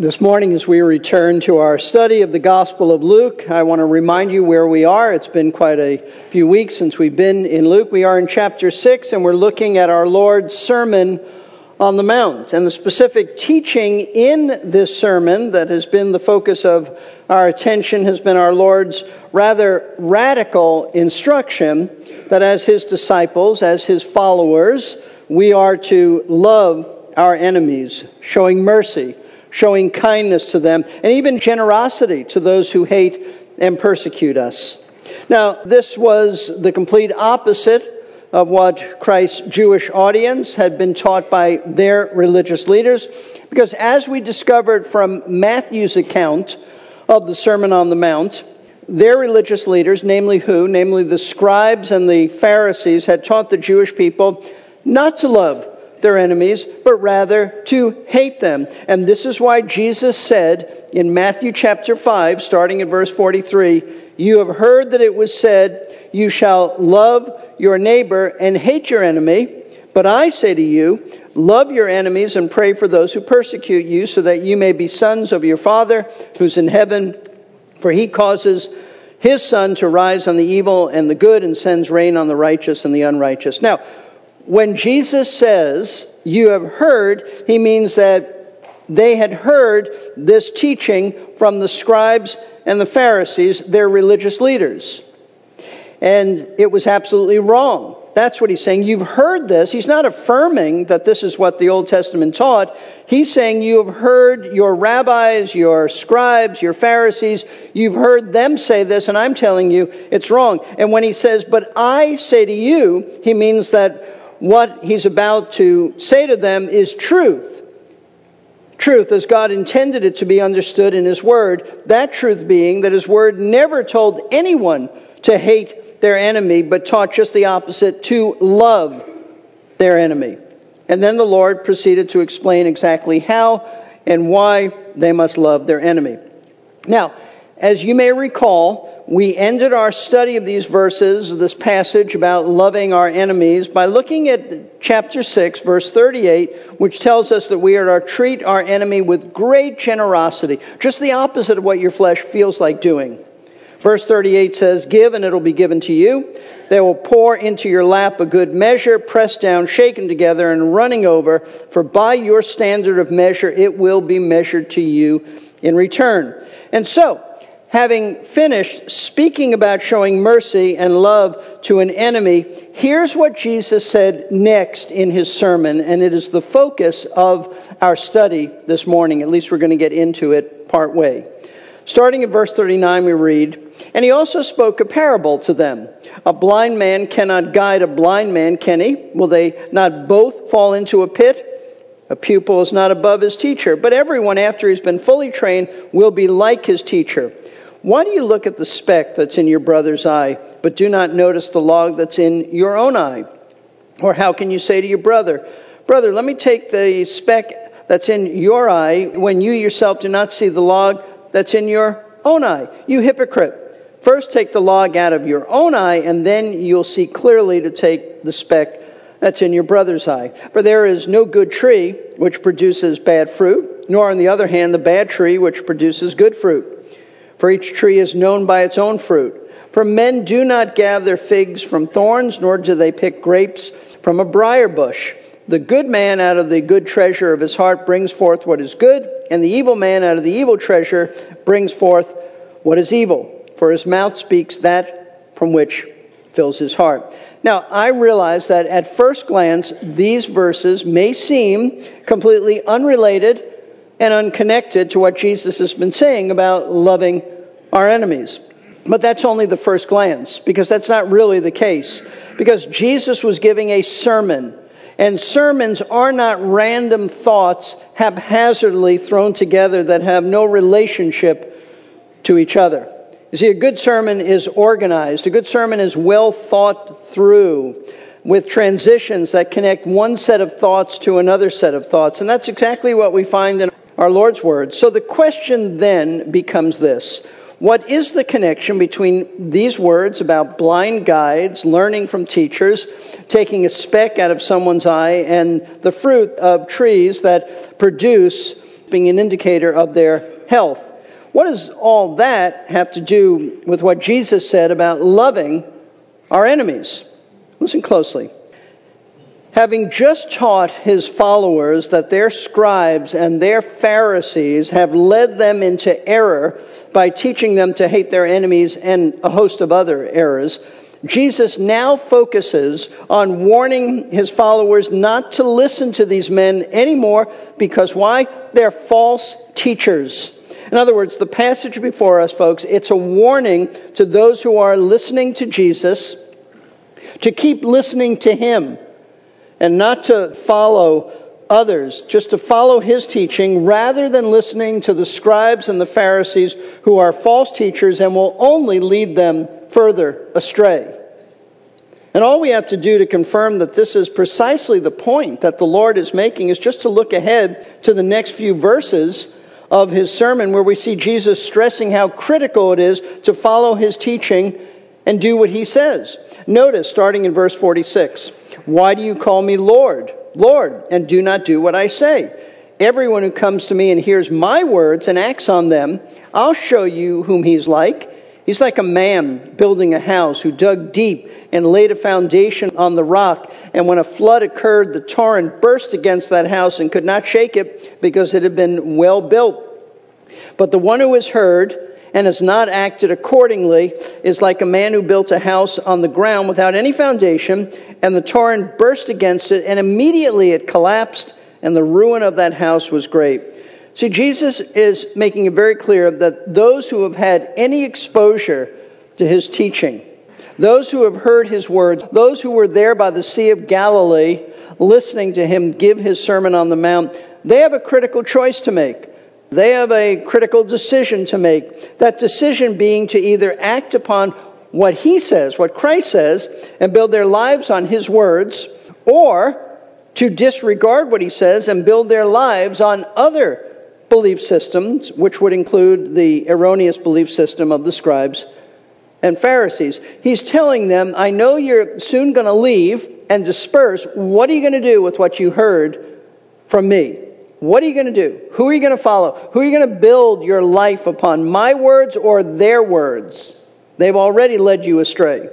This morning, as we return to our study of the Gospel of Luke, I want to remind you where we are. It's been quite a few weeks since we've been in Luke. We are in chapter 6, and we're looking at our Lord's Sermon on the Mount. And the specific teaching in this sermon that has been the focus of our attention has been our Lord's rather radical instruction that as His disciples, as His followers, we are to love our enemies, showing mercy showing kindness to them, and even generosity to those who hate and persecute us. Now, this was the complete opposite of what Christ's Jewish audience had been taught by their religious leaders, because as we discovered from Matthew's account of the Sermon on the Mount, their religious leaders, namely who? Namely the scribes and the Pharisees, had taught the Jewish people not to love their enemies, but rather to hate them. And this is why Jesus said in Matthew chapter 5, starting at verse 43, You have heard that it was said, You shall love your neighbor and hate your enemy. But I say to you, love your enemies and pray for those who persecute you, so that you may be sons of your Father who's in heaven. For he causes his sun to rise on the evil and the good and sends rain on the righteous and the unrighteous. Now, when Jesus says, You have heard, he means that they had heard this teaching from the scribes and the Pharisees, their religious leaders. And it was absolutely wrong. That's what he's saying. You've heard this. He's not affirming that this is what the Old Testament taught. He's saying you have heard your rabbis, your scribes, your Pharisees, you've heard them say this, and I'm telling you it's wrong. And when he says, but I say to you, he means that what he's about to say to them is truth. Truth as God intended it to be understood in his word. That truth being that his word never told anyone to hate their enemy, but taught just the opposite to love their enemy. And then the Lord proceeded to explain exactly how and why they must love their enemy. Now, as you may recall, we ended our study of these verses, this passage about loving our enemies, by looking at chapter 6, verse 38, which tells us that we are to treat our enemy with great generosity, just the opposite of what your flesh feels like doing. Verse 38 says, Give and it'll be given to you. They will pour into your lap a good measure, pressed down, shaken together, and running over. For by your standard of measure, it will be measured to you in return. And so, having finished speaking about showing mercy and love to an enemy, here's what Jesus said next in his sermon, and it is the focus of our study this morning. At least we're going to get into it part way. Starting at verse 39, we read, And he also spoke a parable to them. A blind man cannot guide a blind man, can he? Will they not both fall into a pit? A pupil is not above his teacher, but everyone after he's been fully trained will be like his teacher. Why do you look at the speck that's in your brother's eye, but do not notice the log that's in your own eye? Or how can you say to your brother, Brother, let me take the speck that's in your eye when you yourself do not see the log that's in your own eye? You hypocrite. First take the log out of your own eye, and then you'll see clearly to take the speck that's in your brother's eye. For there is no good tree which produces bad fruit, nor on the other hand the bad tree which produces good fruit. For each tree is known by its own fruit. For men do not gather figs from thorns, nor do they pick grapes from a briar bush. The good man out of the good treasure of his heart brings forth what is good, and the evil man out of the evil treasure brings forth what is evil. For his mouth speaks that from which fills his heart. Now, I realize that at first glance, these verses may seem completely unrelated and unconnected to what Jesus has been saying about loving our enemies. But that's only the first glance, because that's not really the case. Because Jesus was giving a sermon, and sermons are not random thoughts haphazardly thrown together that have no relationship to each other. You see, a good sermon is organized, a good sermon is well thought through with transitions that connect one set of thoughts to another set of thoughts. And that's exactly what we find in our Lord's words. So the question then becomes this What is the connection between these words about blind guides, learning from teachers, taking a speck out of someone's eye, and the fruit of trees that produce being an indicator of their health. What does all that have to do with what Jesus said about loving our enemies? Listen closely. Having just taught his followers that their scribes and their Pharisees have led them into error by teaching them to hate their enemies and a host of other errors, Jesus now focuses on warning his followers not to listen to these men anymore because why? They're false teachers. In other words, the passage before us, folks, it's a warning to those who are listening to Jesus to keep listening to him and not to follow others, just to follow his teaching rather than listening to the scribes and the Pharisees who are false teachers and will only lead them further astray. And all we have to do to confirm that this is precisely the point that the Lord is making is just to look ahead to the next few verses of his sermon where we see Jesus stressing how critical it is to follow his teaching and do what he says. Notice, starting in verse 46, why do you call me Lord, Lord, and do not do what I say? Everyone who comes to me and hears my words and acts on them, I'll show you whom he's like. He's like a man building a house who dug deep and laid a foundation on the rock. And when a flood occurred, the torrent burst against that house and could not shake it because it had been well built. But the one who has heard and has not acted accordingly is like a man who built a house on the ground without any foundation, and the torrent burst against it, and immediately it collapsed, and the ruin of that house was great. See, Jesus is making it very clear that those who have had any exposure to his teaching, those who have heard his words, those who were there by the Sea of Galilee listening to him give his Sermon on the Mount, they have a critical choice to make. They have a critical decision to make. That decision being to either act upon what he says, what Christ says, and build their lives on his words, or to disregard what he says and build their lives on other belief systems, which would include the erroneous belief system of the scribes and Pharisees. He's telling them, I know you're soon going to leave and disperse. What are you going to do with what you heard from me? What are you going to do? Who are you going to follow? Who are you going to build your life upon? My words or their words? They've already led you astray.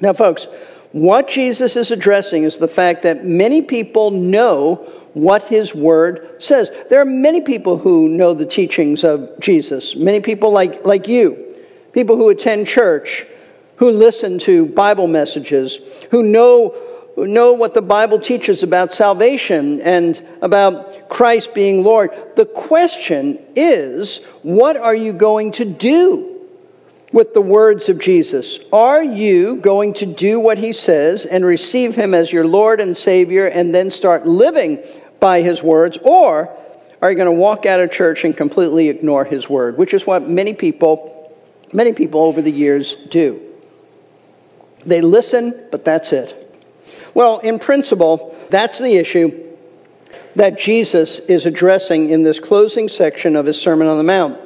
Now, folks, what Jesus is addressing is the fact that many people know what his word says. There are many people who know the teachings of Jesus, many people like, like you, people who attend church, who listen to Bible messages, who know, know what the Bible teaches about salvation and about Christ being Lord. The question is, what are you going to do? with the words of Jesus. Are you going to do what he says and receive him as your Lord and Savior and then start living by his words? Or are you going to walk out of church and completely ignore his word, which is what many people, many people over the years do? They listen, but that's it. Well, in principle, that's the issue that Jesus is addressing in this closing section of his Sermon on the Mount.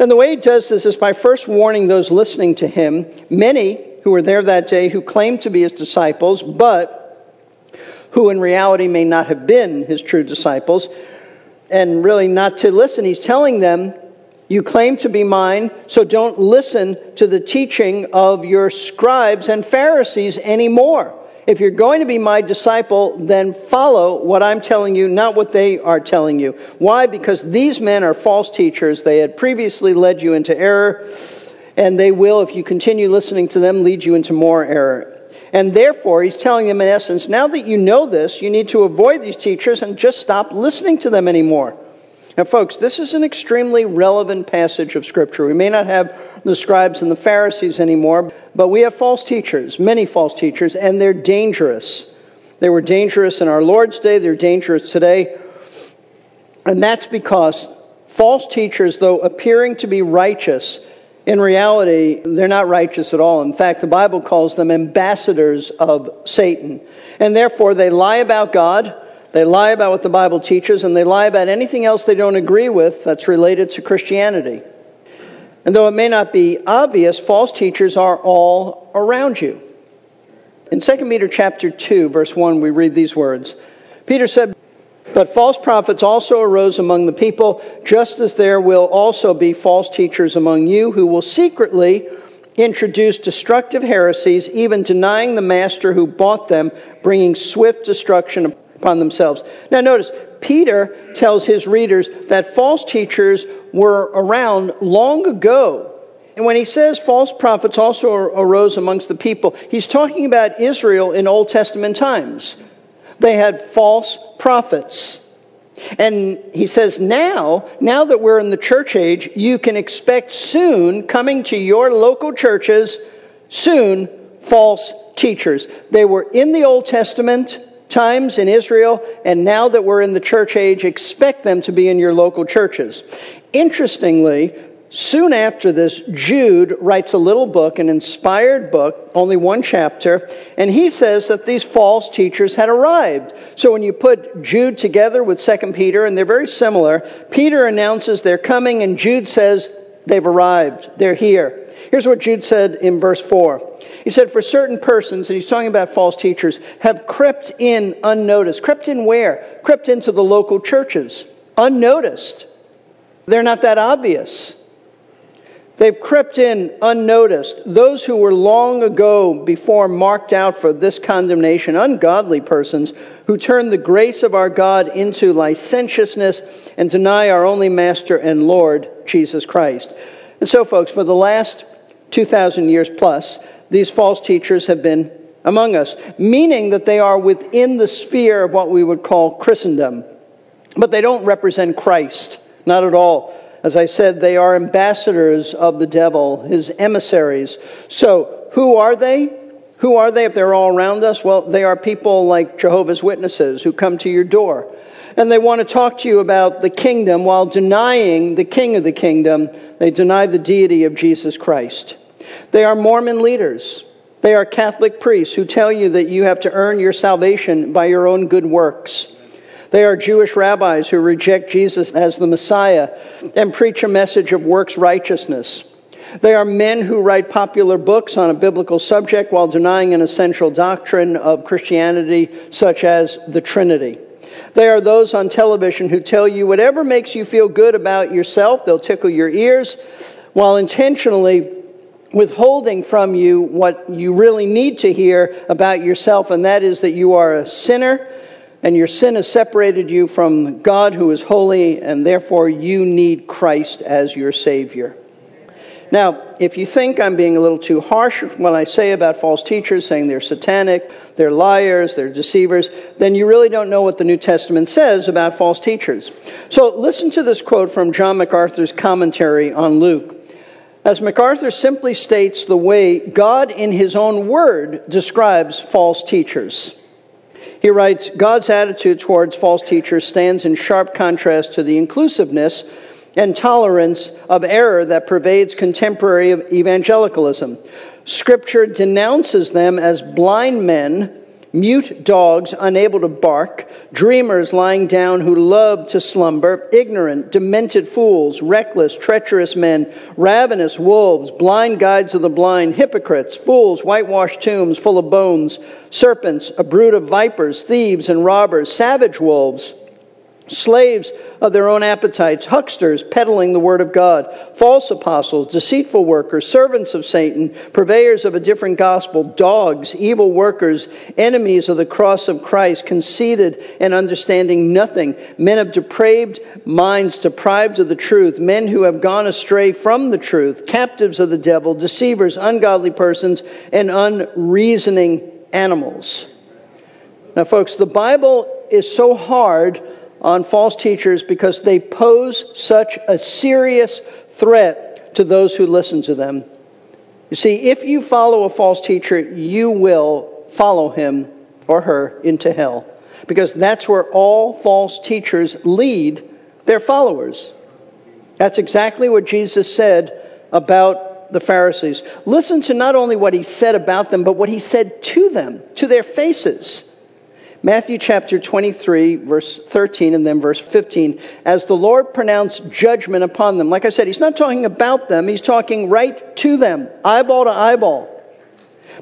And the way he does this is by first warning those listening to him, many who were there that day who claimed to be his disciples, but who in reality may not have been his true disciples, and really not to listen. He's telling them, You claim to be mine, so don't listen to the teaching of your scribes and Pharisees anymore. If you're going to be my disciple, then follow what I'm telling you, not what they are telling you. Why? Because these men are false teachers. They had previously led you into error, and they will, if you continue listening to them, lead you into more error. And therefore, he's telling them in essence, now that you know this, you need to avoid these teachers and just stop listening to them anymore. Now, folks, this is an extremely relevant passage of Scripture. We may not have the scribes and the Pharisees anymore, but we have false teachers, many false teachers, and they're dangerous. They were dangerous in our Lord's day, they're dangerous today. And that's because false teachers, though appearing to be righteous, in reality, they're not righteous at all. In fact, the Bible calls them ambassadors of Satan. And therefore, they lie about God they lie about what the Bible teaches, and they lie about anything else they don't agree with that's related to Christianity. And though it may not be obvious, false teachers are all around you. In 2 Peter chapter 2, verse 1, we read these words. Peter said, But false prophets also arose among the people, just as there will also be false teachers among you who will secretly introduce destructive heresies, even denying the master who bought them, bringing swift destruction upon themselves. Now, notice, Peter tells his readers that false teachers were around long ago. And when he says false prophets also arose amongst the people, he's talking about Israel in Old Testament times. They had false prophets. And he says, now, now that we're in the church age, you can expect soon, coming to your local churches, soon, false teachers. They were in the Old Testament times in Israel, and now that we're in the church age, expect them to be in your local churches. Interestingly, Soon after this, Jude writes a little book, an inspired book, only one chapter, and he says that these false teachers had arrived. So when you put Jude together with 2 Peter, and they're very similar, Peter announces they're coming, and Jude says they've arrived, they're here. Here's what Jude said in verse 4. He said, For certain persons, and he's talking about false teachers, have crept in unnoticed. Crept in where? Crept into the local churches. Unnoticed. They're not that obvious. They've crept in unnoticed. Those who were long ago before marked out for this condemnation, ungodly persons who turn the grace of our God into licentiousness and deny our only Master and Lord, Jesus Christ. And so, folks, for the last 2,000 years plus, these false teachers have been among us, meaning that they are within the sphere of what we would call Christendom. But they don't represent Christ, not at all. As I said, they are ambassadors of the devil, his emissaries. So, who are they? Who are they if they're all around us? Well, they are people like Jehovah's Witnesses who come to your door. And they want to talk to you about the kingdom while denying the king of the kingdom. They deny the deity of Jesus Christ. They are Mormon leaders. They are Catholic priests who tell you that you have to earn your salvation by your own good works. They are Jewish rabbis who reject Jesus as the Messiah and preach a message of works righteousness. They are men who write popular books on a biblical subject while denying an essential doctrine of Christianity, such as the Trinity. They are those on television who tell you whatever makes you feel good about yourself, they'll tickle your ears, while intentionally withholding from you what you really need to hear about yourself, and that is that you are a sinner and your sin has separated you from God who is holy, and therefore you need Christ as your Savior. Now, if you think I'm being a little too harsh when I say about false teachers, saying they're satanic, they're liars, they're deceivers, then you really don't know what the New Testament says about false teachers. So listen to this quote from John MacArthur's commentary on Luke. As MacArthur simply states the way God in his own word describes false teachers. He writes God's attitude towards false teachers stands in sharp contrast to the inclusiveness and tolerance of error that pervades contemporary evangelicalism. Scripture denounces them as blind men mute dogs unable to bark, dreamers lying down who love to slumber, ignorant, demented fools, reckless, treacherous men, ravenous wolves, blind guides of the blind, hypocrites, fools, whitewashed tombs full of bones, serpents, a brood of vipers, thieves and robbers, savage wolves slaves of their own appetites, hucksters peddling the word of God, false apostles, deceitful workers, servants of Satan, purveyors of a different gospel, dogs, evil workers, enemies of the cross of Christ, conceited and understanding nothing, men of depraved minds, deprived of the truth, men who have gone astray from the truth, captives of the devil, deceivers, ungodly persons, and unreasoning animals. Now, folks, the Bible is so hard on false teachers because they pose such a serious threat to those who listen to them. You see, if you follow a false teacher, you will follow him or her into hell because that's where all false teachers lead their followers. That's exactly what Jesus said about the Pharisees. Listen to not only what he said about them, but what he said to them, to their faces. Matthew chapter 23, verse 13, and then verse 15, as the Lord pronounced judgment upon them. Like I said, he's not talking about them, he's talking right to them, eyeball to eyeball.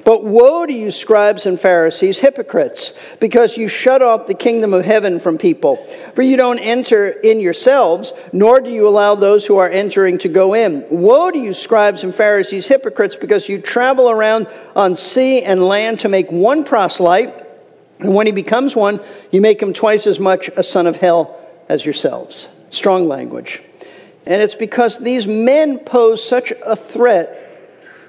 But woe to you, scribes and Pharisees, hypocrites, because you shut off the kingdom of heaven from people. For you don't enter in yourselves, nor do you allow those who are entering to go in. Woe to you, scribes and Pharisees, hypocrites, because you travel around on sea and land to make one proselyte, and when he becomes one, you make him twice as much a son of hell as yourselves. Strong language. And it's because these men pose such a threat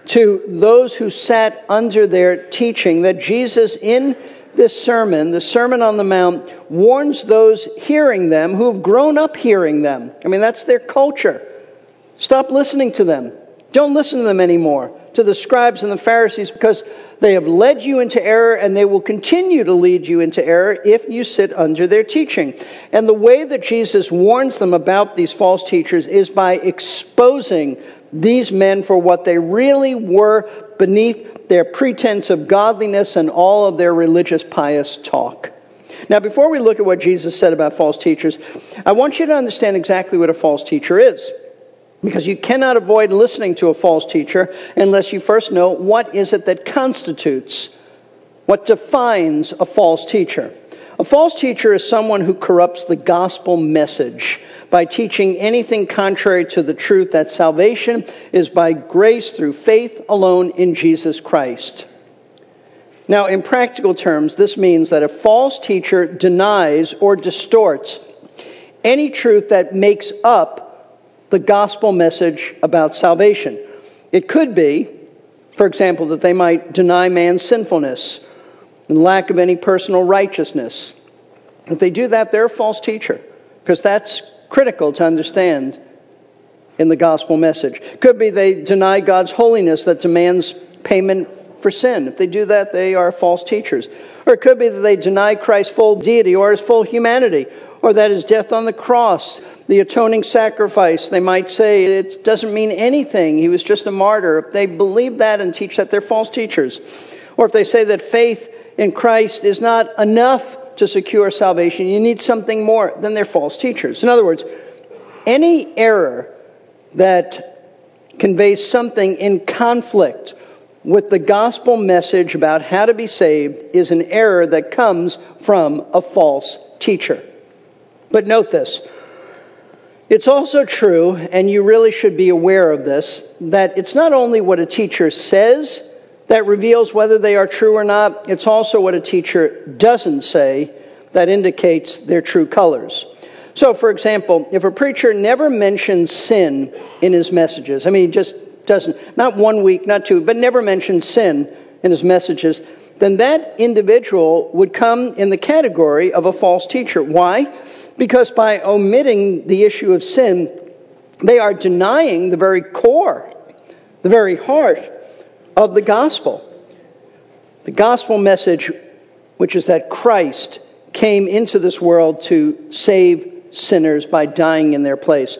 to those who sat under their teaching that Jesus, in this sermon, the Sermon on the Mount, warns those hearing them who have grown up hearing them. I mean, that's their culture. Stop listening to them. Don't listen to them anymore, to the scribes and the Pharisees, because they have led you into error and they will continue to lead you into error if you sit under their teaching. And the way that Jesus warns them about these false teachers is by exposing these men for what they really were beneath their pretense of godliness and all of their religious pious talk. Now, before we look at what Jesus said about false teachers, I want you to understand exactly what a false teacher is. Because you cannot avoid listening to a false teacher unless you first know what is it that constitutes, what defines a false teacher. A false teacher is someone who corrupts the gospel message by teaching anything contrary to the truth that salvation is by grace through faith alone in Jesus Christ. Now, in practical terms, this means that a false teacher denies or distorts any truth that makes up the gospel message about salvation. It could be, for example, that they might deny man's sinfulness and lack of any personal righteousness. If they do that, they're a false teacher because that's critical to understand in the gospel message. Could be they deny God's holiness that demands payment for sin. If they do that, they are false teachers. Or it could be that they deny Christ's full deity or his full humanity, or that his death on the cross, the atoning sacrifice, they might say it doesn't mean anything. He was just a martyr. If they believe that and teach that, they're false teachers. Or if they say that faith in Christ is not enough to secure salvation. You need something more. Then they're false teachers. In other words, any error that conveys something in conflict with the gospel message about how to be saved is an error that comes from a false teacher. But note this. It's also true, and you really should be aware of this, that it's not only what a teacher says that reveals whether they are true or not. It's also what a teacher doesn't say that indicates their true colors. So, for example, if a preacher never mentions sin in his messages, I mean, he just doesn't, not one week, not two, but never mentions sin in his messages, then that individual would come in the category of a false teacher. Why? Because by omitting the issue of sin, they are denying the very core, the very heart of the gospel. The gospel message, which is that Christ came into this world to save sinners by dying in their place.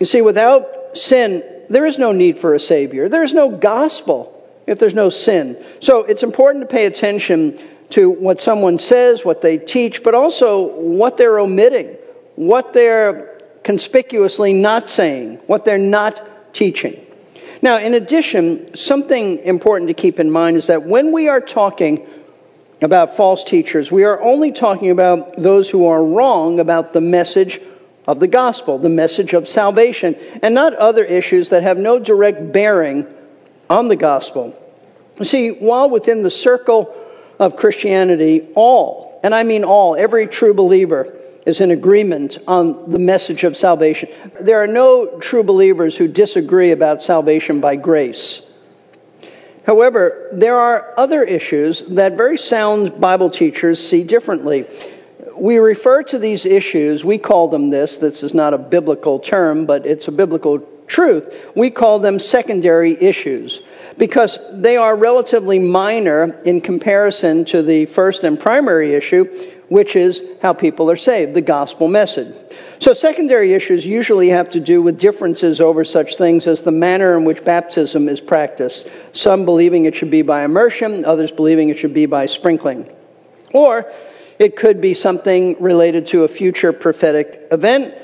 You see, without sin, there is no need for a Savior. There is no gospel if there's no sin. So it's important to pay attention to what someone says, what they teach, but also what they're omitting, what they're conspicuously not saying, what they're not teaching. Now, in addition, something important to keep in mind is that when we are talking about false teachers, we are only talking about those who are wrong about the message of the gospel, the message of salvation, and not other issues that have no direct bearing on the gospel. You see, while within the circle of Christianity, all, and I mean all, every true believer is in agreement on the message of salvation. There are no true believers who disagree about salvation by grace. However, there are other issues that very sound Bible teachers see differently. We refer to these issues, we call them this, this is not a biblical term, but it's a biblical truth. We call them secondary issues because they are relatively minor in comparison to the first and primary issue, which is how people are saved, the gospel message. So, secondary issues usually have to do with differences over such things as the manner in which baptism is practiced. Some believing it should be by immersion, others believing it should be by sprinkling. Or it could be something related to a future prophetic event,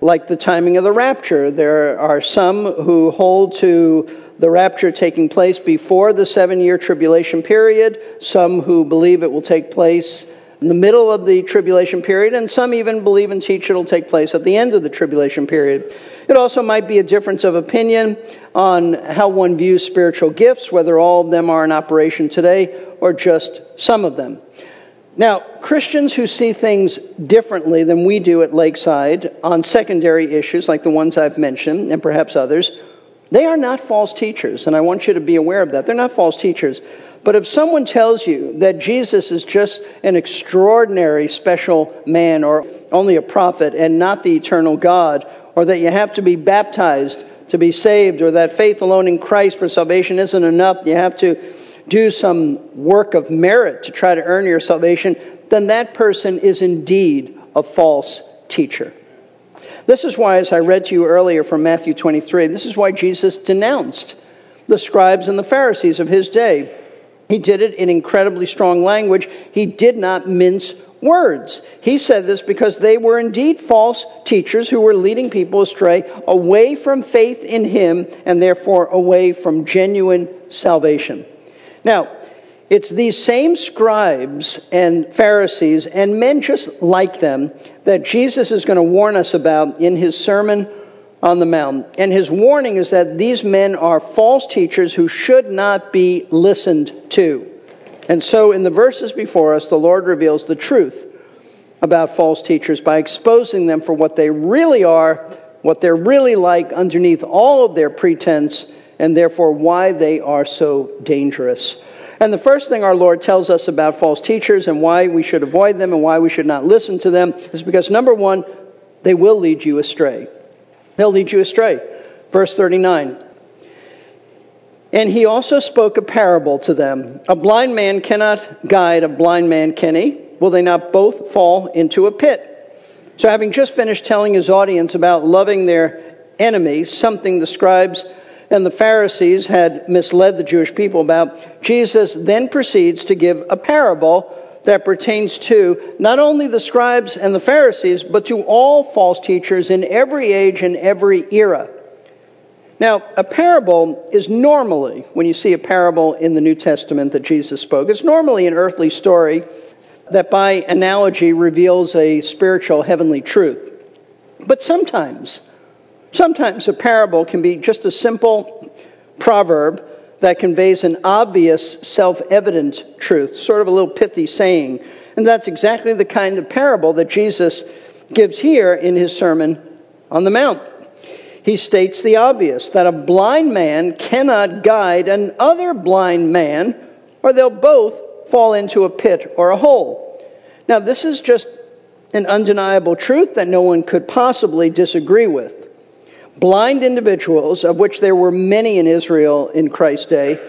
like the timing of the rapture. There are some who hold to the rapture taking place before the seven year tribulation period, some who believe it will take place in the middle of the tribulation period, and some even believe and teach it'll take place at the end of the tribulation period. It also might be a difference of opinion on how one views spiritual gifts, whether all of them are in operation today or just some of them. Now, Christians who see things differently than we do at Lakeside on secondary issues like the ones I've mentioned, and perhaps others, they are not false teachers, and I want you to be aware of that. They're not false teachers. But if someone tells you that Jesus is just an extraordinary special man or only a prophet and not the eternal God, or that you have to be baptized to be saved, or that faith alone in Christ for salvation isn't enough, you have to do some work of merit to try to earn your salvation, then that person is indeed a false teacher. This is why, as I read to you earlier from Matthew 23, this is why Jesus denounced the scribes and the Pharisees of his day. He did it in incredibly strong language. He did not mince words. He said this because they were indeed false teachers who were leading people astray away from faith in him and therefore away from genuine salvation. Now, it's these same scribes and Pharisees and men just like them that Jesus is going to warn us about in his Sermon on the Mount. And his warning is that these men are false teachers who should not be listened to. And so, in the verses before us, the Lord reveals the truth about false teachers by exposing them for what they really are, what they're really like underneath all of their pretense, and therefore why they are so dangerous. And the first thing our Lord tells us about false teachers and why we should avoid them and why we should not listen to them is because, number one, they will lead you astray. They'll lead you astray. Verse 39. And he also spoke a parable to them. A blind man cannot guide a blind man, can he? Will they not both fall into a pit? So, having just finished telling his audience about loving their enemies, something the scribes and the Pharisees had misled the Jewish people about, Jesus then proceeds to give a parable that pertains to not only the scribes and the Pharisees, but to all false teachers in every age and every era. Now, a parable is normally, when you see a parable in the New Testament that Jesus spoke, it's normally an earthly story that by analogy reveals a spiritual heavenly truth. But sometimes, Sometimes a parable can be just a simple proverb that conveys an obvious, self evident truth, sort of a little pithy saying. And that's exactly the kind of parable that Jesus gives here in his Sermon on the Mount. He states the obvious that a blind man cannot guide another blind man, or they'll both fall into a pit or a hole. Now, this is just an undeniable truth that no one could possibly disagree with blind individuals, of which there were many in Israel in Christ's day,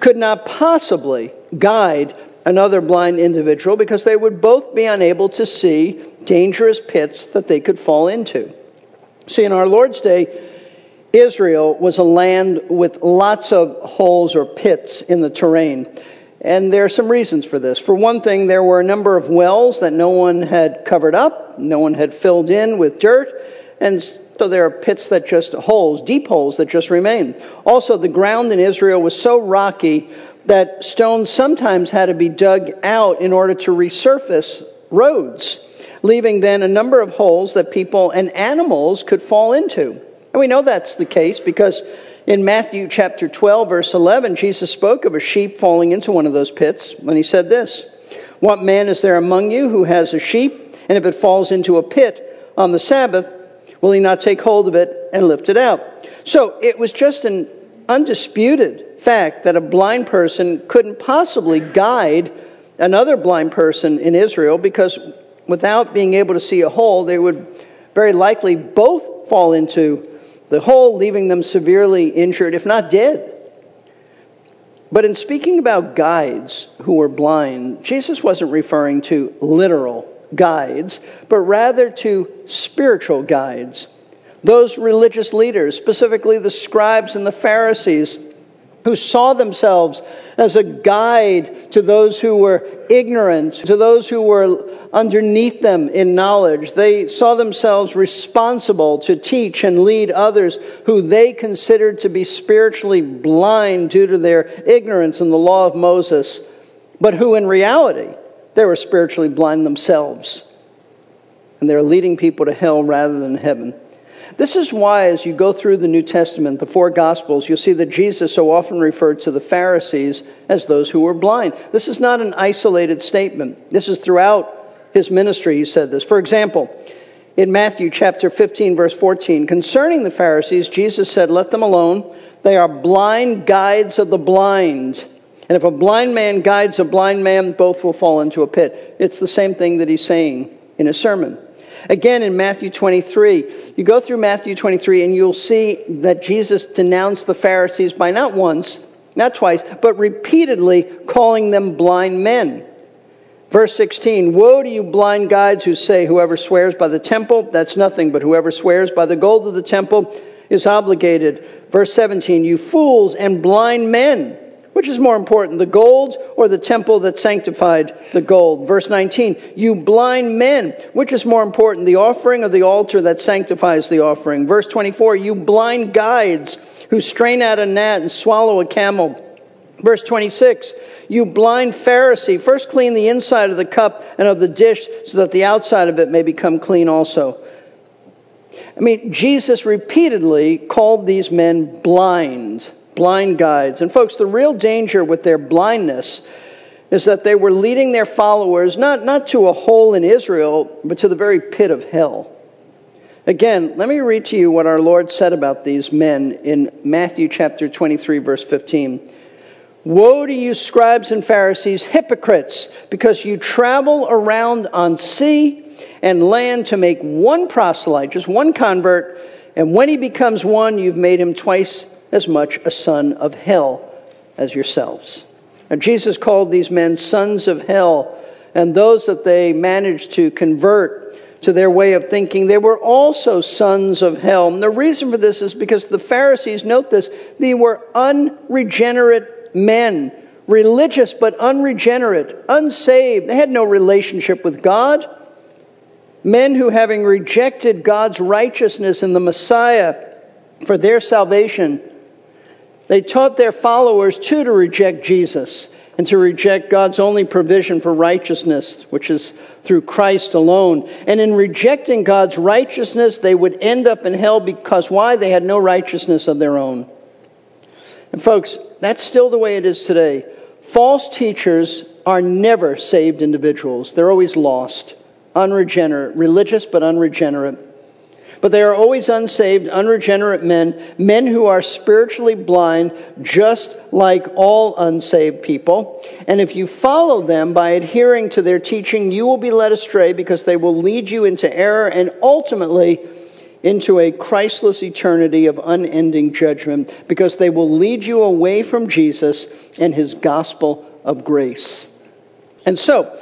could not possibly guide another blind individual because they would both be unable to see dangerous pits that they could fall into. See, in our Lord's day, Israel was a land with lots of holes or pits in the terrain. And there are some reasons for this. For one thing, there were a number of wells that no one had covered up, no one had filled in with dirt, and so there are pits that just, holes, deep holes that just remain. Also, the ground in Israel was so rocky that stones sometimes had to be dug out in order to resurface roads, leaving then a number of holes that people and animals could fall into. And we know that's the case because in Matthew chapter 12, verse 11, Jesus spoke of a sheep falling into one of those pits when he said this What man is there among you who has a sheep, and if it falls into a pit on the Sabbath, Will he not take hold of it and lift it out? So it was just an undisputed fact that a blind person couldn't possibly guide another blind person in Israel because without being able to see a hole, they would very likely both fall into the hole, leaving them severely injured, if not dead. But in speaking about guides who were blind, Jesus wasn't referring to literal guides, but rather to spiritual guides. Those religious leaders, specifically the scribes and the Pharisees, who saw themselves as a guide to those who were ignorant, to those who were underneath them in knowledge. They saw themselves responsible to teach and lead others who they considered to be spiritually blind due to their ignorance in the law of Moses, but who in reality, they were spiritually blind themselves. And they're leading people to hell rather than heaven. This is why, as you go through the New Testament, the four Gospels, you'll see that Jesus so often referred to the Pharisees as those who were blind. This is not an isolated statement. This is throughout his ministry, he said this. For example, in Matthew chapter 15, verse 14, concerning the Pharisees, Jesus said, Let them alone. They are blind guides of the blind. And if a blind man guides a blind man, both will fall into a pit. It's the same thing that he's saying in his sermon. Again, in Matthew 23, you go through Matthew 23 and you'll see that Jesus denounced the Pharisees by not once, not twice, but repeatedly calling them blind men. Verse 16 Woe to you, blind guides, who say, Whoever swears by the temple, that's nothing, but whoever swears by the gold of the temple is obligated. Verse 17 You fools and blind men. Which is more important, the gold or the temple that sanctified the gold? Verse 19, you blind men, which is more important, the offering or the altar that sanctifies the offering? Verse 24, you blind guides who strain out a gnat and swallow a camel. Verse 26, you blind Pharisee, first clean the inside of the cup and of the dish so that the outside of it may become clean also. I mean, Jesus repeatedly called these men blind blind guides. And folks, the real danger with their blindness is that they were leading their followers not, not to a hole in Israel, but to the very pit of hell. Again, let me read to you what our Lord said about these men in Matthew chapter 23, verse 15. Woe to you, scribes and Pharisees, hypocrites, because you travel around on sea and land to make one proselyte, just one convert, and when he becomes one, you've made him twice as much a son of hell as yourselves. And Jesus called these men sons of hell, and those that they managed to convert to their way of thinking, they were also sons of hell. And the reason for this is because the Pharisees, note this, they were unregenerate men, religious but unregenerate, unsaved. They had no relationship with God. Men who, having rejected God's righteousness in the Messiah for their salvation, they taught their followers too to reject Jesus and to reject God's only provision for righteousness, which is through Christ alone. And in rejecting God's righteousness, they would end up in hell because why? They had no righteousness of their own. And folks, that's still the way it is today. False teachers are never saved individuals. They're always lost, unregenerate, religious but unregenerate. But they are always unsaved, unregenerate men, men who are spiritually blind, just like all unsaved people. And if you follow them by adhering to their teaching, you will be led astray because they will lead you into error and ultimately into a Christless eternity of unending judgment because they will lead you away from Jesus and his gospel of grace. And so,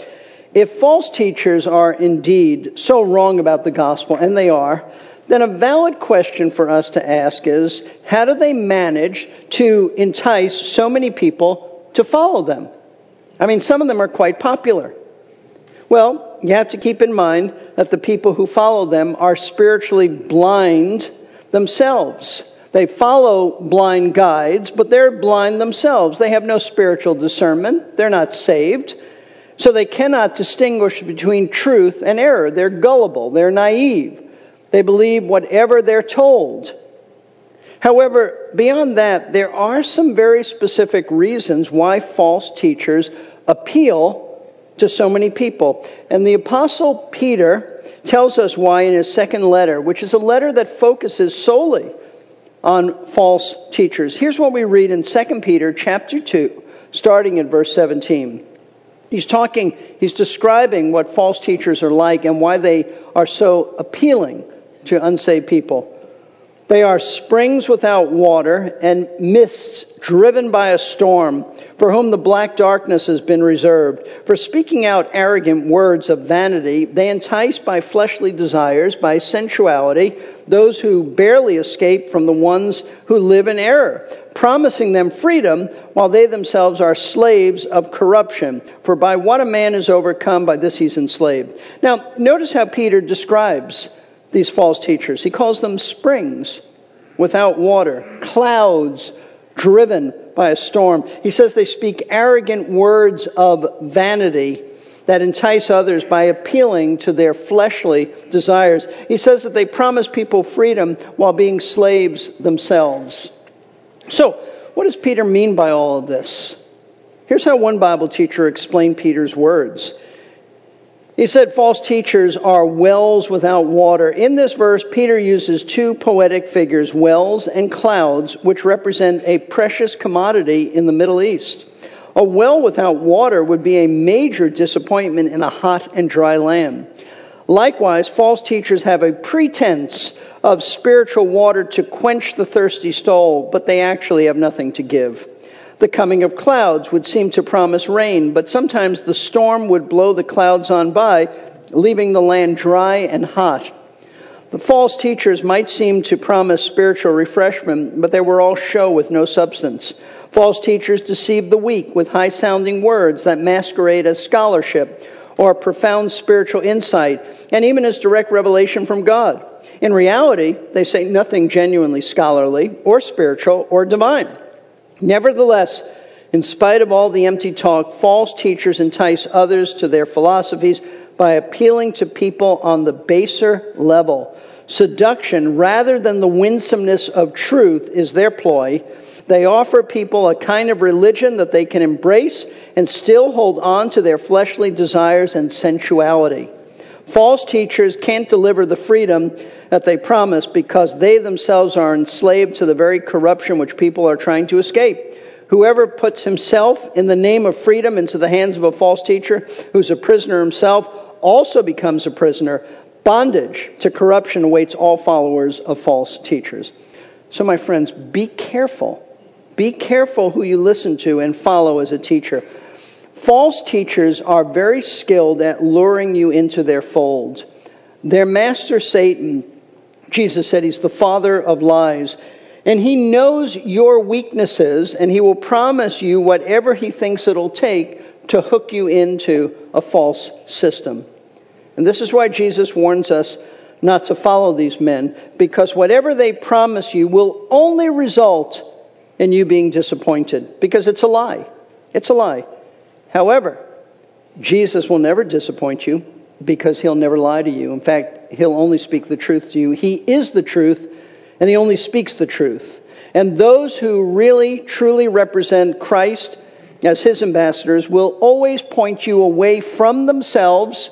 if false teachers are indeed so wrong about the gospel, and they are, then a valid question for us to ask is how do they manage to entice so many people to follow them? I mean, some of them are quite popular. Well, you have to keep in mind that the people who follow them are spiritually blind themselves. They follow blind guides, but they're blind themselves. They have no spiritual discernment. They're not saved. So they cannot distinguish between truth and error. They're gullible. They're naive. They believe whatever they're told. However, beyond that, there are some very specific reasons why false teachers appeal to so many people. And the Apostle Peter tells us why in his second letter, which is a letter that focuses solely on false teachers. Here's what we read in 2 Peter chapter 2, starting in verse 17. He's talking, he's describing what false teachers are like and why they are so appealing to unsaved people. They are springs without water and mists driven by a storm, for whom the black darkness has been reserved. For speaking out arrogant words of vanity, they entice by fleshly desires, by sensuality, those who barely escape from the ones who live in error, promising them freedom while they themselves are slaves of corruption. For by what a man is overcome, by this he's enslaved. Now, notice how Peter describes these false teachers. He calls them springs without water, clouds driven by a storm. He says they speak arrogant words of vanity that entice others by appealing to their fleshly desires. He says that they promise people freedom while being slaves themselves. So, what does Peter mean by all of this? Here's how one Bible teacher explained Peter's words. He said false teachers are wells without water. In this verse, Peter uses two poetic figures, wells and clouds, which represent a precious commodity in the Middle East. A well without water would be a major disappointment in a hot and dry land. Likewise, false teachers have a pretense of spiritual water to quench the thirsty soul, but they actually have nothing to give. The coming of clouds would seem to promise rain, but sometimes the storm would blow the clouds on by, leaving the land dry and hot. The false teachers might seem to promise spiritual refreshment, but they were all show with no substance. False teachers deceive the weak with high sounding words that masquerade as scholarship or profound spiritual insight, and even as direct revelation from God. In reality, they say nothing genuinely scholarly or spiritual or divine. Nevertheless, in spite of all the empty talk, false teachers entice others to their philosophies by appealing to people on the baser level. Seduction, rather than the winsomeness of truth, is their ploy. They offer people a kind of religion that they can embrace and still hold on to their fleshly desires and sensuality. False teachers can't deliver the freedom that they promise because they themselves are enslaved to the very corruption which people are trying to escape. Whoever puts himself in the name of freedom into the hands of a false teacher who's a prisoner himself also becomes a prisoner. Bondage to corruption awaits all followers of false teachers. So, my friends, be careful. Be careful who you listen to and follow as a teacher. False teachers are very skilled at luring you into their fold. Their master, Satan, Jesus said he's the father of lies. And he knows your weaknesses, and he will promise you whatever he thinks it'll take to hook you into a false system. And this is why Jesus warns us not to follow these men, because whatever they promise you will only result in you being disappointed, because it's a lie. It's a lie. However, Jesus will never disappoint you because he'll never lie to you. In fact, he'll only speak the truth to you. He is the truth, and he only speaks the truth. And those who really, truly represent Christ as his ambassadors will always point you away from themselves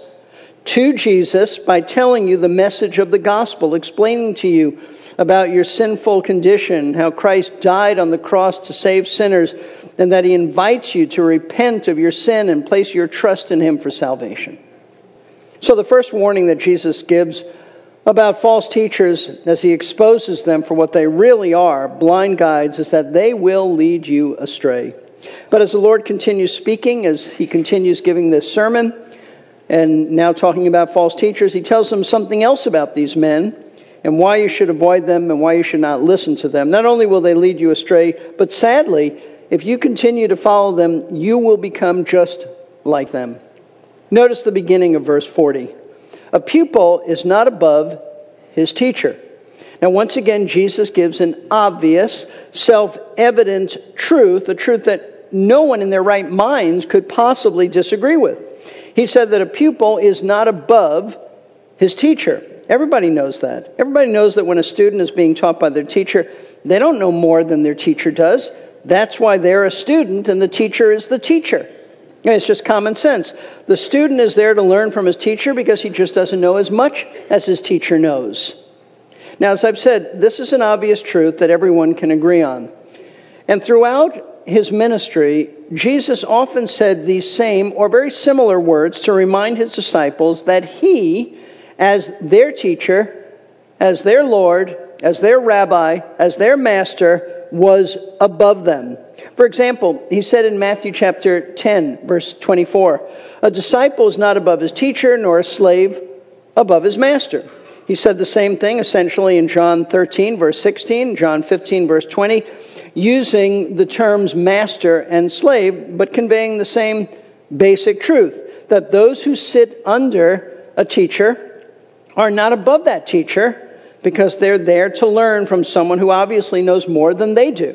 to Jesus by telling you the message of the gospel, explaining to you about your sinful condition, how Christ died on the cross to save sinners, and that he invites you to repent of your sin and place your trust in him for salvation. So, the first warning that Jesus gives about false teachers as he exposes them for what they really are, blind guides, is that they will lead you astray. But as the Lord continues speaking, as he continues giving this sermon, and now talking about false teachers, he tells them something else about these men and why you should avoid them and why you should not listen to them. Not only will they lead you astray, but sadly, if you continue to follow them, you will become just like them. Notice the beginning of verse 40. A pupil is not above his teacher. Now, once again, Jesus gives an obvious, self evident truth, a truth that no one in their right minds could possibly disagree with. He said that a pupil is not above his teacher. Everybody knows that. Everybody knows that when a student is being taught by their teacher, they don't know more than their teacher does. That's why they're a student and the teacher is the teacher. It's just common sense. The student is there to learn from his teacher because he just doesn't know as much as his teacher knows. Now, as I've said, this is an obvious truth that everyone can agree on. And throughout his ministry, Jesus often said these same or very similar words to remind his disciples that he as their teacher, as their Lord, as their rabbi, as their master, was above them. For example, he said in Matthew chapter 10, verse 24, a disciple is not above his teacher, nor a slave above his master. He said the same thing essentially in John 13, verse 16, John 15, verse 20, using the terms master and slave, but conveying the same basic truth that those who sit under a teacher are not above that teacher because they're there to learn from someone who obviously knows more than they do.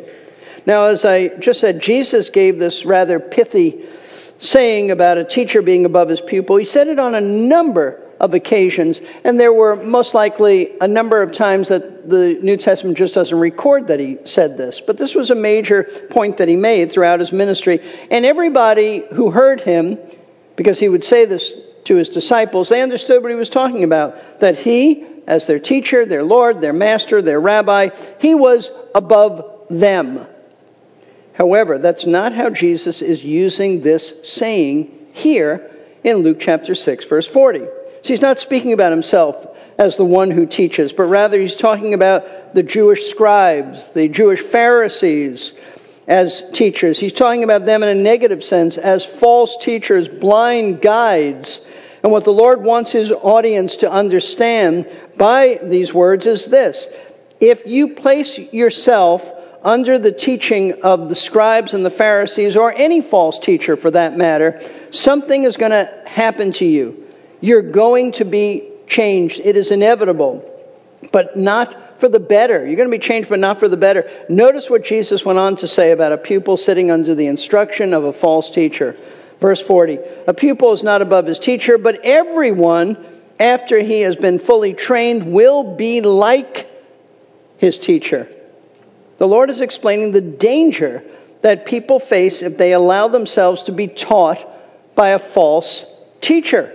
Now, as I just said, Jesus gave this rather pithy saying about a teacher being above his pupil. He said it on a number of occasions, and there were most likely a number of times that the New Testament just doesn't record that he said this. But this was a major point that he made throughout his ministry. And everybody who heard him, because he would say this to his disciples, they understood what he was talking about. That he, as their teacher, their Lord, their master, their rabbi, he was above them. However, that's not how Jesus is using this saying here in Luke chapter 6, verse 40. So he's not speaking about himself as the one who teaches, but rather he's talking about the Jewish scribes, the Jewish Pharisees as teachers. He's talking about them in a negative sense as false teachers, blind guides. And what the Lord wants his audience to understand by these words is this if you place yourself under the teaching of the scribes and the Pharisees, or any false teacher for that matter, something is going to happen to you. You're going to be changed. It is inevitable, but not for the better. You're going to be changed, but not for the better. Notice what Jesus went on to say about a pupil sitting under the instruction of a false teacher. Verse 40 A pupil is not above his teacher, but everyone, after he has been fully trained, will be like his teacher. The Lord is explaining the danger that people face if they allow themselves to be taught by a false teacher.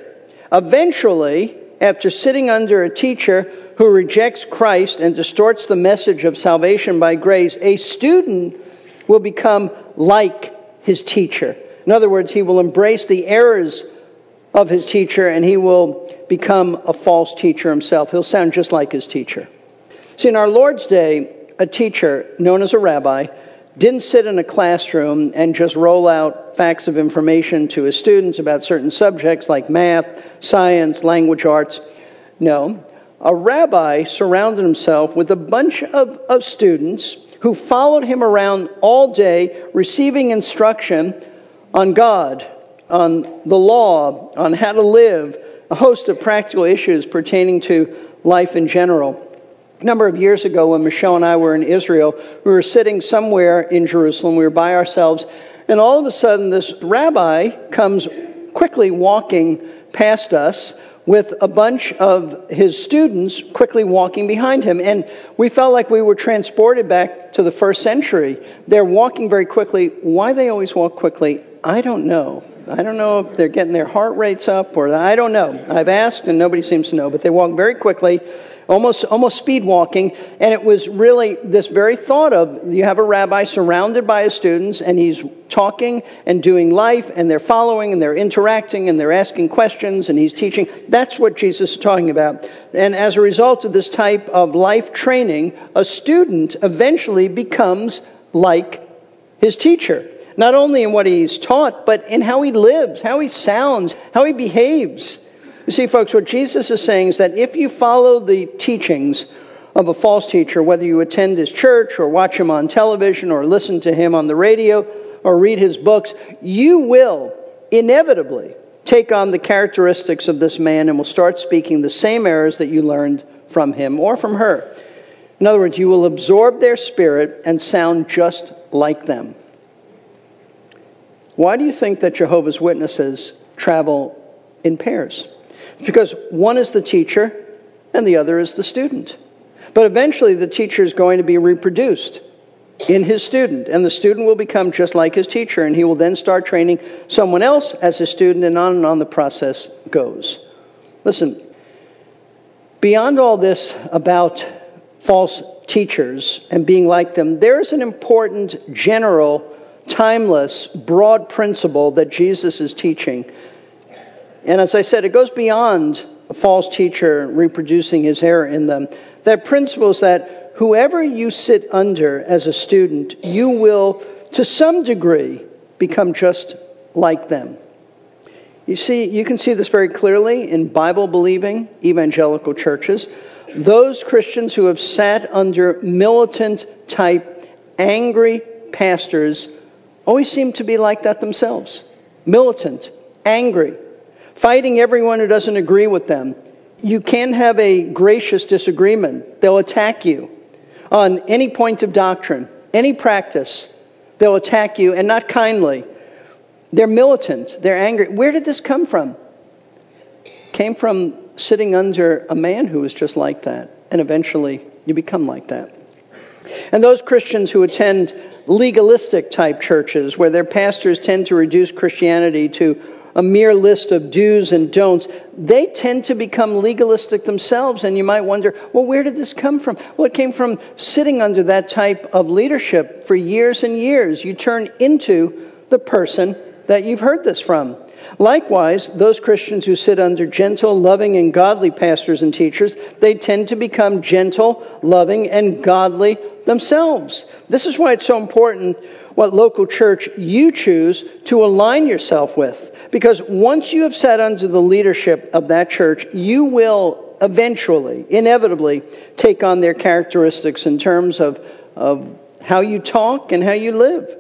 Eventually, after sitting under a teacher who rejects Christ and distorts the message of salvation by grace, a student will become like his teacher. In other words, he will embrace the errors of his teacher and he will become a false teacher himself. He'll sound just like his teacher. See, in our Lord's day, a teacher known as a rabbi didn't sit in a classroom and just roll out facts of information to his students about certain subjects like math, science, language arts. No, a rabbi surrounded himself with a bunch of, of students who followed him around all day, receiving instruction on God, on the law, on how to live, a host of practical issues pertaining to life in general. A number of years ago, when Michelle and I were in Israel, we were sitting somewhere in Jerusalem. We were by ourselves, and all of a sudden, this rabbi comes quickly walking past us with a bunch of his students quickly walking behind him. And we felt like we were transported back to the first century. They're walking very quickly. Why they always walk quickly, I don't know. I don't know if they're getting their heart rates up or I don't know. I've asked and nobody seems to know, but they walk very quickly almost, almost speed walking. And it was really this very thought of you have a rabbi surrounded by his students, and he's talking and doing life, and they're following, and they're interacting, and they're asking questions, and he's teaching. That's what Jesus is talking about. And as a result of this type of life training, a student eventually becomes like his teacher. Not only in what he's taught, but in how he lives, how he sounds, how he behaves. You see, folks, what Jesus is saying is that if you follow the teachings of a false teacher, whether you attend his church or watch him on television or listen to him on the radio or read his books, you will inevitably take on the characteristics of this man and will start speaking the same errors that you learned from him or from her. In other words, you will absorb their spirit and sound just like them. Why do you think that Jehovah's Witnesses travel in pairs? because one is the teacher and the other is the student. But eventually, the teacher is going to be reproduced in his student, and the student will become just like his teacher, and he will then start training someone else as his student, and on and on the process goes. Listen, beyond all this about false teachers and being like them, there's an important, general, timeless, broad principle that Jesus is teaching and as I said, it goes beyond a false teacher reproducing his error in them. That principle is that whoever you sit under as a student, you will, to some degree, become just like them. You see, you can see this very clearly in Bible believing evangelical churches. Those Christians who have sat under militant type, angry pastors always seem to be like that themselves militant, angry, fighting everyone who doesn't agree with them. You can have a gracious disagreement, they'll attack you on any point of doctrine, any practice. They'll attack you, and not kindly. They're militant. They're angry. Where did this come from? Came from sitting under a man who was just like that. And eventually you become like that. And those Christians who attend legalistic type churches, where their pastors tend to reduce Christianity to a mere list of do's and don'ts, they tend to become legalistic themselves. And you might wonder, well, where did this come from? Well, it came from sitting under that type of leadership for years and years. You turn into the person that you've heard this from. Likewise, those Christians who sit under gentle, loving, and godly pastors and teachers, they tend to become gentle, loving, and godly themselves. This is why it's so important what local church you choose to align yourself with. Because once you have sat under the leadership of that church, you will eventually, inevitably, take on their characteristics in terms of, of how you talk and how you live.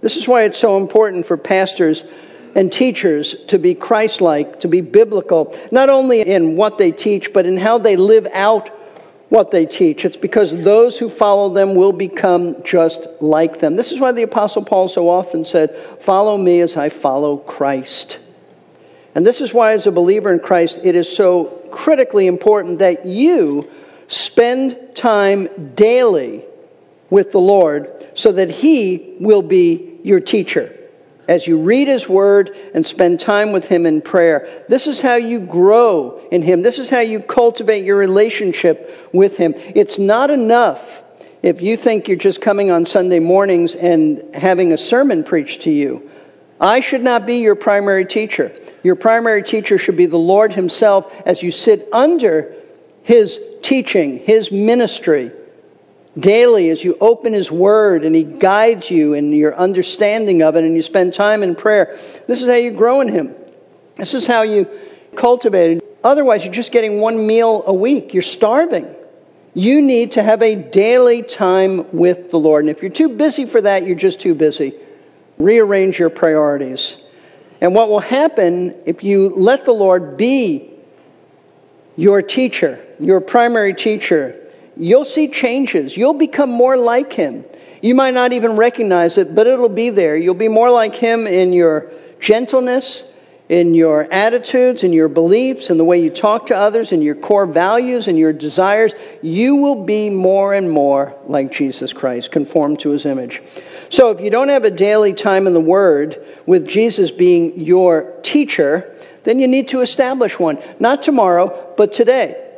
This is why it's so important for pastors and teachers to be Christ like, to be biblical, not only in what they teach, but in how they live out what they teach. It's because those who follow them will become just like them. This is why the Apostle Paul so often said, Follow me as I follow Christ. And this is why, as a believer in Christ, it is so critically important that you spend time daily with the Lord so that He will be your teacher. As you read His Word and spend time with Him in prayer, this is how you grow in Him. This is how you cultivate your relationship with Him. It's not enough if you think you're just coming on Sunday mornings and having a sermon preached to you. I should not be your primary teacher. Your primary teacher should be the Lord Himself as you sit under His teaching, His ministry daily as you open His Word and He guides you in your understanding of it and you spend time in prayer. This is how you grow in Him. This is how you cultivate it. Otherwise, you're just getting one meal a week. You're starving. You need to have a daily time with the Lord. And if you're too busy for that, you're just too busy. Rearrange your priorities. And what will happen if you let the Lord be your teacher, your primary teacher, you'll see changes. You'll become more like him. You might not even recognize it, but it'll be there. You'll be more like him in your gentleness, in your attitudes, in your beliefs, in the way you talk to others, in your core values, and your desires. You will be more and more like Jesus Christ, conformed to his image. So if you don't have a daily time in the Word with Jesus being your teacher, then you need to establish one. Not tomorrow, but today.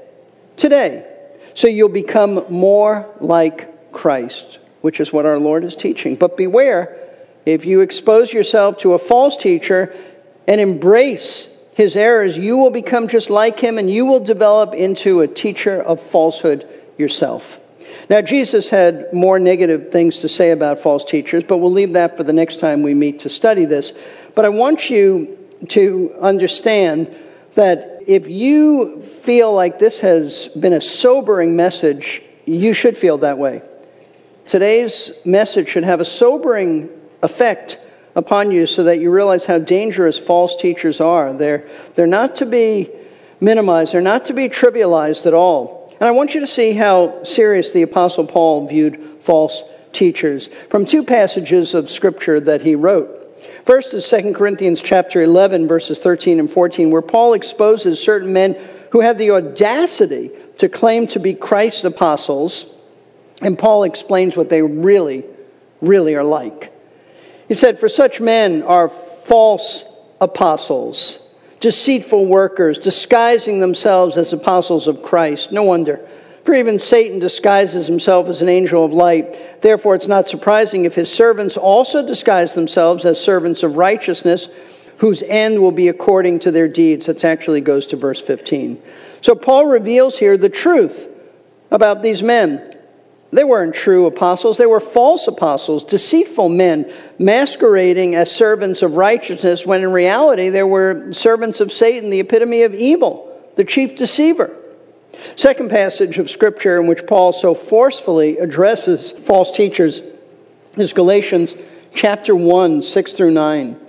Today. So you'll become more like Christ, which is what our Lord is teaching. But beware, if you expose yourself to a false teacher and embrace his errors, you will become just like him and you will develop into a teacher of falsehood yourself. Now, Jesus had more negative things to say about false teachers, but we'll leave that for the next time we meet to study this. But I want you to understand that if you feel like this has been a sobering message, you should feel that way. Today's message should have a sobering effect upon you so that you realize how dangerous false teachers are. They're, they're not to be minimized, they're not to be trivialized at all. And I want you to see how serious the Apostle Paul viewed false teachers from two passages of Scripture that he wrote. First is 2 Corinthians chapter 11 verses 13 and 14 where Paul exposes certain men who had the audacity to claim to be Christ's apostles and Paul explains what they really really are like. He said for such men are false apostles, deceitful workers, disguising themselves as apostles of Christ. No wonder for even Satan disguises himself as an angel of light. Therefore, it's not surprising if his servants also disguise themselves as servants of righteousness, whose end will be according to their deeds. That actually goes to verse 15. So, Paul reveals here the truth about these men. They weren't true apostles, they were false apostles, deceitful men masquerading as servants of righteousness when in reality they were servants of Satan, the epitome of evil, the chief deceiver. Second passage of scripture in which Paul so forcefully addresses false teachers is Galatians chapter 1, 6 through 9.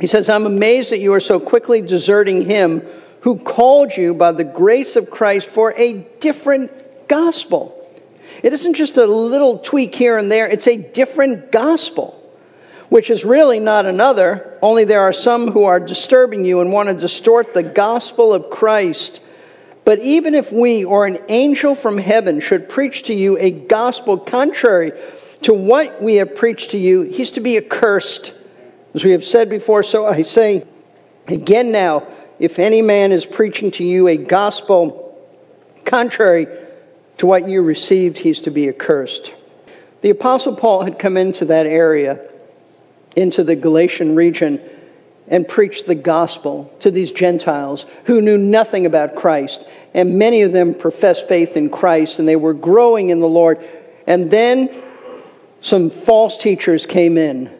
He says, I'm amazed that you are so quickly deserting him who called you by the grace of Christ for a different gospel it isn't just a little tweak here and there, it's a different gospel, which is really not another, only there are some who are disturbing you and want to distort the gospel of Christ. But even if we or an angel from heaven should preach to you a gospel contrary to what we have preached to you, he's to be accursed. As we have said before, so I say again now if any man is preaching to you a gospel contrary to what you received, he's to be accursed. The Apostle Paul had come into that area, into the Galatian region, and preached the gospel to these Gentiles who knew nothing about Christ. And many of them professed faith in Christ and they were growing in the Lord. And then some false teachers came in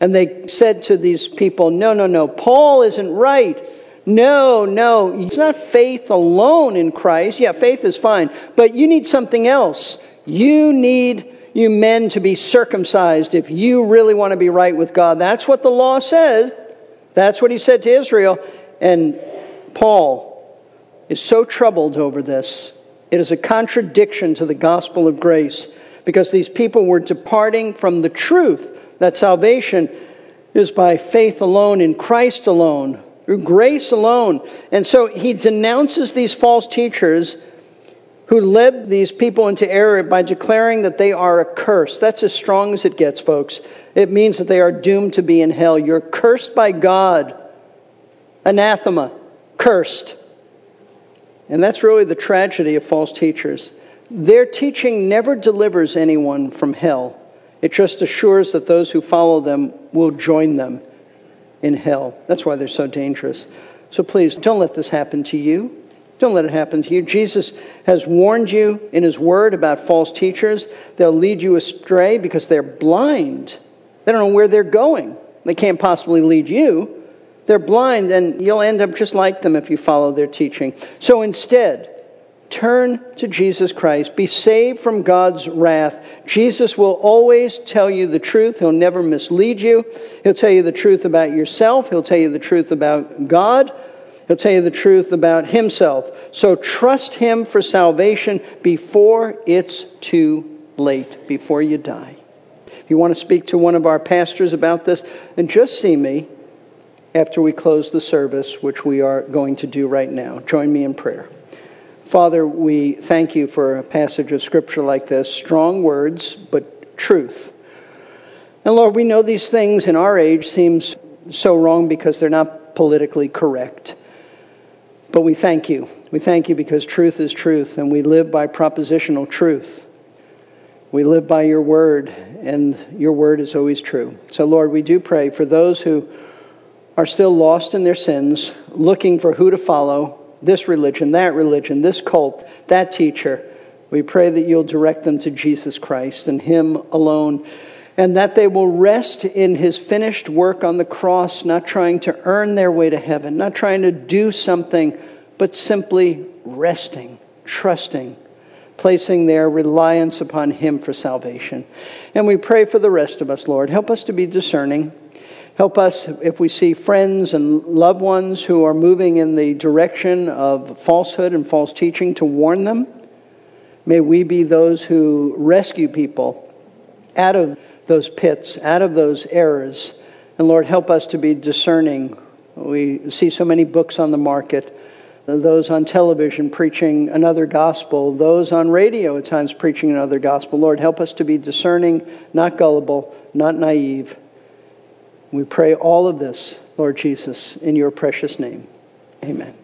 and they said to these people, No, no, no, Paul isn't right. No, no. It's not faith alone in Christ. Yeah, faith is fine. But you need something else. You need you men to be circumcised if you really want to be right with God. That's what the law says. That's what he said to Israel. And Paul is so troubled over this. It is a contradiction to the gospel of grace because these people were departing from the truth that salvation is by faith alone in Christ alone through grace alone. And so he denounces these false teachers who led these people into error by declaring that they are accursed. That's as strong as it gets, folks. It means that they are doomed to be in hell. You're cursed by God. Anathema. Cursed. And that's really the tragedy of false teachers. Their teaching never delivers anyone from hell. It just assures that those who follow them will join them in hell. That's why they're so dangerous. So please, don't let this happen to you. Don't let it happen to you. Jesus has warned you in his word about false teachers. They'll lead you astray because they're blind. They don't know where they're going. They can't possibly lead you. They're blind, and you'll end up just like them if you follow their teaching. So instead, Turn to Jesus Christ. Be saved from God's wrath. Jesus will always tell you the truth. He'll never mislead you. He'll tell you the truth about yourself. He'll tell you the truth about God. He'll tell you the truth about himself. So trust him for salvation before it's too late, before you die. If you want to speak to one of our pastors about this, and just see me after we close the service, which we are going to do right now. Join me in prayer. Father, we thank you for a passage of scripture like this strong words, but truth. And Lord, we know these things in our age seems so wrong because they're not politically correct. But we thank you. We thank you because truth is truth, and we live by propositional truth. We live by your word, and your word is always true. So, Lord, we do pray for those who are still lost in their sins, looking for who to follow, this religion, that religion, this cult, that teacher. We pray that you'll direct them to Jesus Christ and Him alone, and that they will rest in His finished work on the cross, not trying to earn their way to heaven, not trying to do something, but simply resting, trusting, placing their reliance upon Him for salvation. And we pray for the rest of us, Lord. Help us to be discerning. Help us if we see friends and loved ones who are moving in the direction of falsehood and false teaching to warn them. May we be those who rescue people out of those pits, out of those errors. And Lord, help us to be discerning. We see so many books on the market, those on television preaching another gospel, those on radio at times preaching another gospel. Lord, help us to be discerning, not gullible, not naive. We pray all of this, Lord Jesus, in your precious name. Amen.